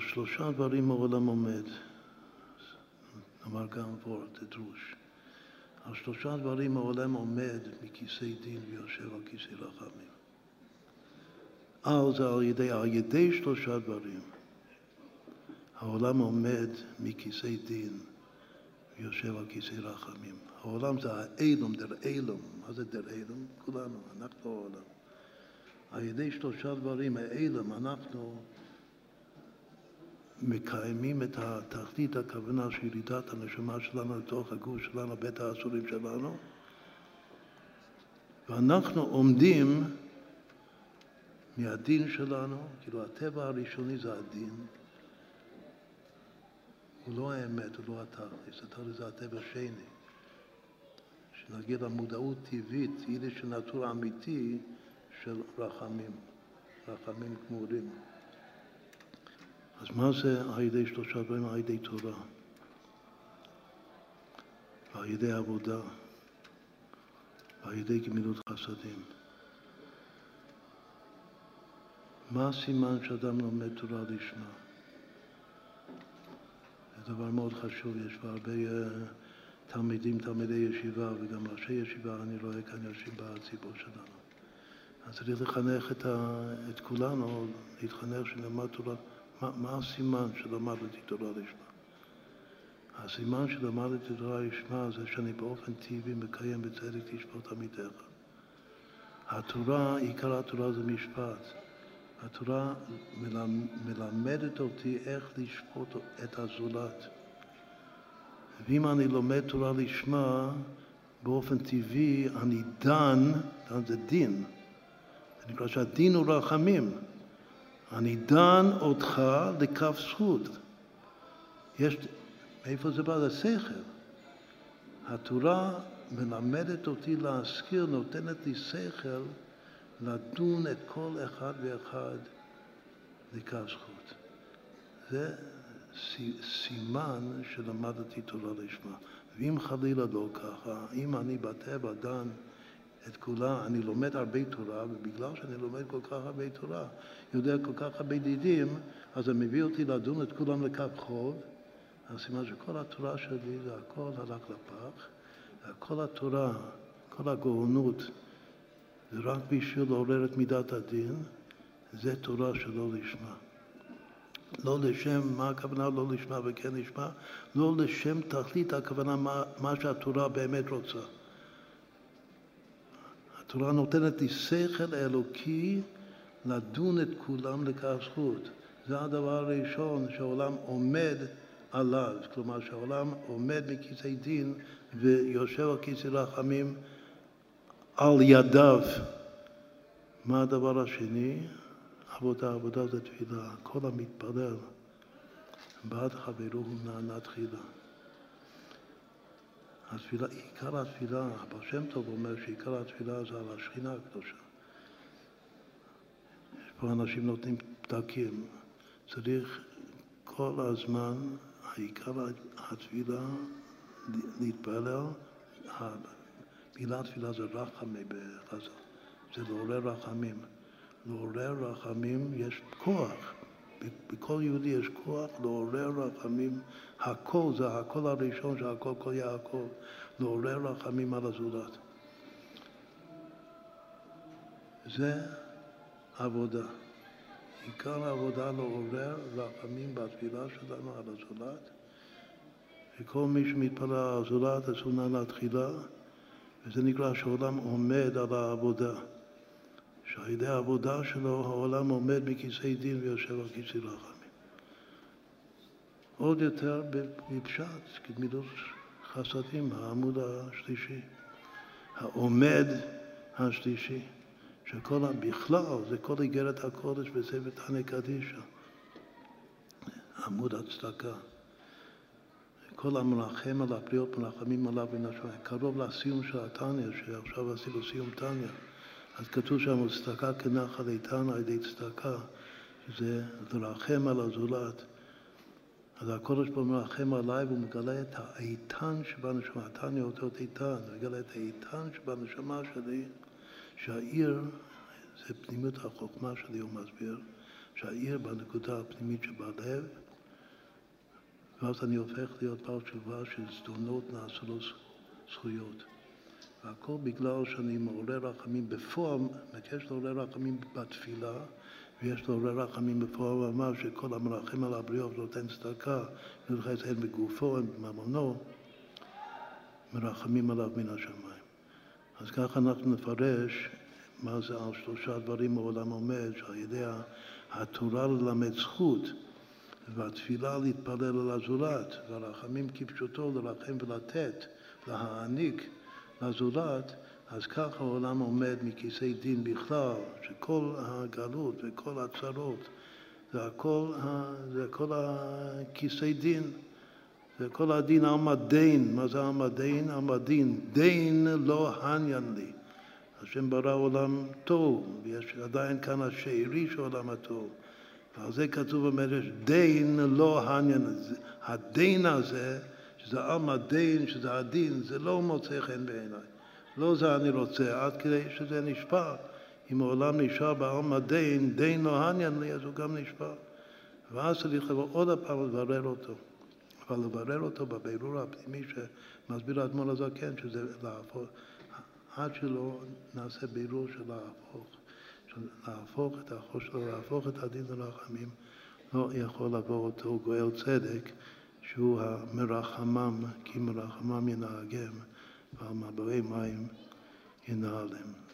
שלושה דברים העולם עומד. נאמר גם וורט, דרוש. על שלושה דברים העולם עומד מכיסא דין ויושב על כיסא רחמים. על זה על ידי, על ידי שלושה דברים. העולם עומד מכיסא דין ויושב על כיסא רחמים. העולם זה האילום, דר אילום. מה זה דר אילום? כולנו, אנחנו העולם. על ידי שלושה דברים האילום אנחנו מקיימים את התכלית, הכוונה של ירידת הנשמה שלנו לתוך הגוף שלנו, בית האסורים שלנו, ואנחנו עומדים מהדין שלנו, כאילו הטבע הראשוני זה הדין, הוא לא האמת, הוא לא התכלית, התכלית זה הטבע השני. שנגיע למודעות טבעית, יידיש של נטור אמיתי של רחמים, רחמים גמורים. אז מה זה על ידי שלושה דברים? על ידי תורה, ועל ידי עבודה, ועל ידי גמילות חסדים. מה הסימן שאדם לומד תורה לשמה? זה דבר מאוד חשוב, יש פה הרבה uh, תלמידים, תלמידי ישיבה וגם ראשי ישיבה, אני רואה כאן יושבים בציבור שלנו. אז צריך לחנך את, ה, את כולנו, להתחנך שנלמד תורה. מה, מה הסימן שלמדתי תורה לשמה? הסימן שלמדתי תורה לשמה זה שאני באופן טבעי מקיים בצדק תשפוט עמיתך. התורה, עיקר התורה זה משפט. התורה מלמדת אותי איך לשפוט את הזולת. ואם אני לומד תורה לשמה, באופן טבעי אני דן, דן זה דין, זה נקרא שהדין הוא רחמים. אני דן אותך לכף זכות. יש, מאיפה זה בא? זה שכל. התורה מלמדת אותי להזכיר, נותנת לי שכל לדון את כל אחד ואחד לכף זכות. זה סימן שלמדתי תורה לשמה. ואם חלילה לא ככה, אם אני בטבע דן את כולה, אני לומד הרבה תורה, ובגלל שאני לומד כל כך הרבה תורה, יודע כל כך הרבה דידים, אז זה מביא אותי לדון את כולם לקו חוב. הסימן שכל התורה שלי זה הכל הלך לפח, וכל התורה, כל הגאונות, זה רק בשביל לעורר את מידת הדין, זה תורה שלא לשמה. לא לשם, מה הכוונה לא לשמה וכן לשמה? לא לשם תכלית הכוונה מה, מה שהתורה באמת רוצה. התורה נותנת לי שכל אלוקי לדון את כולם לכף זכות. זה הדבר הראשון שהעולם עומד עליו, כלומר שהעולם עומד בכיסא דין ויושב על כיסא רחמים על ידיו. מה הדבר השני? עבודה, עבודה זה תפילה. כל המתפלל בעד חברו הוא נענה תחילה. התפילה, עיקר התפילה, הבעל שם טוב אומר שעיקר התפילה זה על השכינה הקדושה. יש פה אנשים נותנים פתקים. צריך כל הזמן, העיקר התפילה, להתפלל, המילה תפילה זה רחמי בחז"ל, זה לעורר רחמים. לעורר רחמים יש כוח. בכל יהודי יש כוח לעורר רחמים, הכל זה הקול הראשון של הכל כל יעקב, לעורר רחמים על הזולת. זה עבודה. עיקר העבודה לעורר רחמים בתפילה שלנו על הזולת, וכל מי שמתפלל על הזולת הוא נענה תחילה, וזה נקרא שהעולם עומד על העבודה. שעל ידי העבודה שלו העולם עומד מכיסא דין ויושב על כיסא רחמים. עוד יותר בפשט, כגמילות חסדים, העמוד השלישי, העומד השלישי, שכל בכלל זה כל איגרת הקודש וזה בתנא קדישא, עמוד הצדקה. כל המלחם על הפריות מלחמים עליו ונשמע, קרוב לסיום של התניא, שעכשיו עשינו סיום תניא. אז כתוב שם, צדקה כנחל איתן על ידי צדקה, שזה לרחם על הזולת. אז הקודש פה מרחם עליי והוא מגלה את האיתן שבנשמה, תניא אותות איתן, הוא מגלה את האיתן שבנשמה שלי, שהעיר זה פנימיות החוכמה שלי, הוא מסביר, שהעיר בנקודה הפנימית שבלב, ואז אני הופך להיות בעל תשובה של זדונות נעשו לו זכויות. והכל בגלל שאני מעורר רחמים בפועל, יש לעורר רחמים בתפילה, ויש לעורר רחמים בפועל, הוא אמר שכל המרחם על הבריות ונותן צדקה, ונותן הן בגופו, הן בממונו, מרחמים עליו מן השמיים. אז ככה אנחנו נפרש מה זה על שלושה דברים העולם עומד, שעל ידי התורה ללמד זכות, והתפילה להתפלל על הזולת, והרחמים כפשוטו לרחם ולתת, להעניק לזולת, אז ככה העולם עומד מכיסא דין בכלל, שכל הגלות וכל הצרות זה הכל, זה הכל הכיסא דין. זה כל הדין עמדין, מה זה עמדין? עמדין, דין לא הניין לי. השם ברא עולם טוב, ויש עדיין כאן השארי של עולם הטוב. ועל זה כתוב במדרש, דין לא הניין. הדין הזה, שזה עלמא דין, שזה הדין, זה לא מוצא חן בעיניי. לא זה אני רוצה, עד כדי שזה נשפע. אם העולם נשאר בעלמא דין, דין לא הניין לי, אז הוא גם נשפע. ואז צריך לבוא עוד פעם לברר אותו. אבל לברר אותו בבירור הפנימי שמסביר האדמו"ר הזקן, שזה להפוך, עד שלא נעשה בירור של להפוך, של להפוך את החוש שלו, להפוך את הדין לרחמים, לא יכול לבוא אותו גואל צדק, שהוא המרחמם, כי מרחמם ינהגם, ועל מבואי מים ינהלם.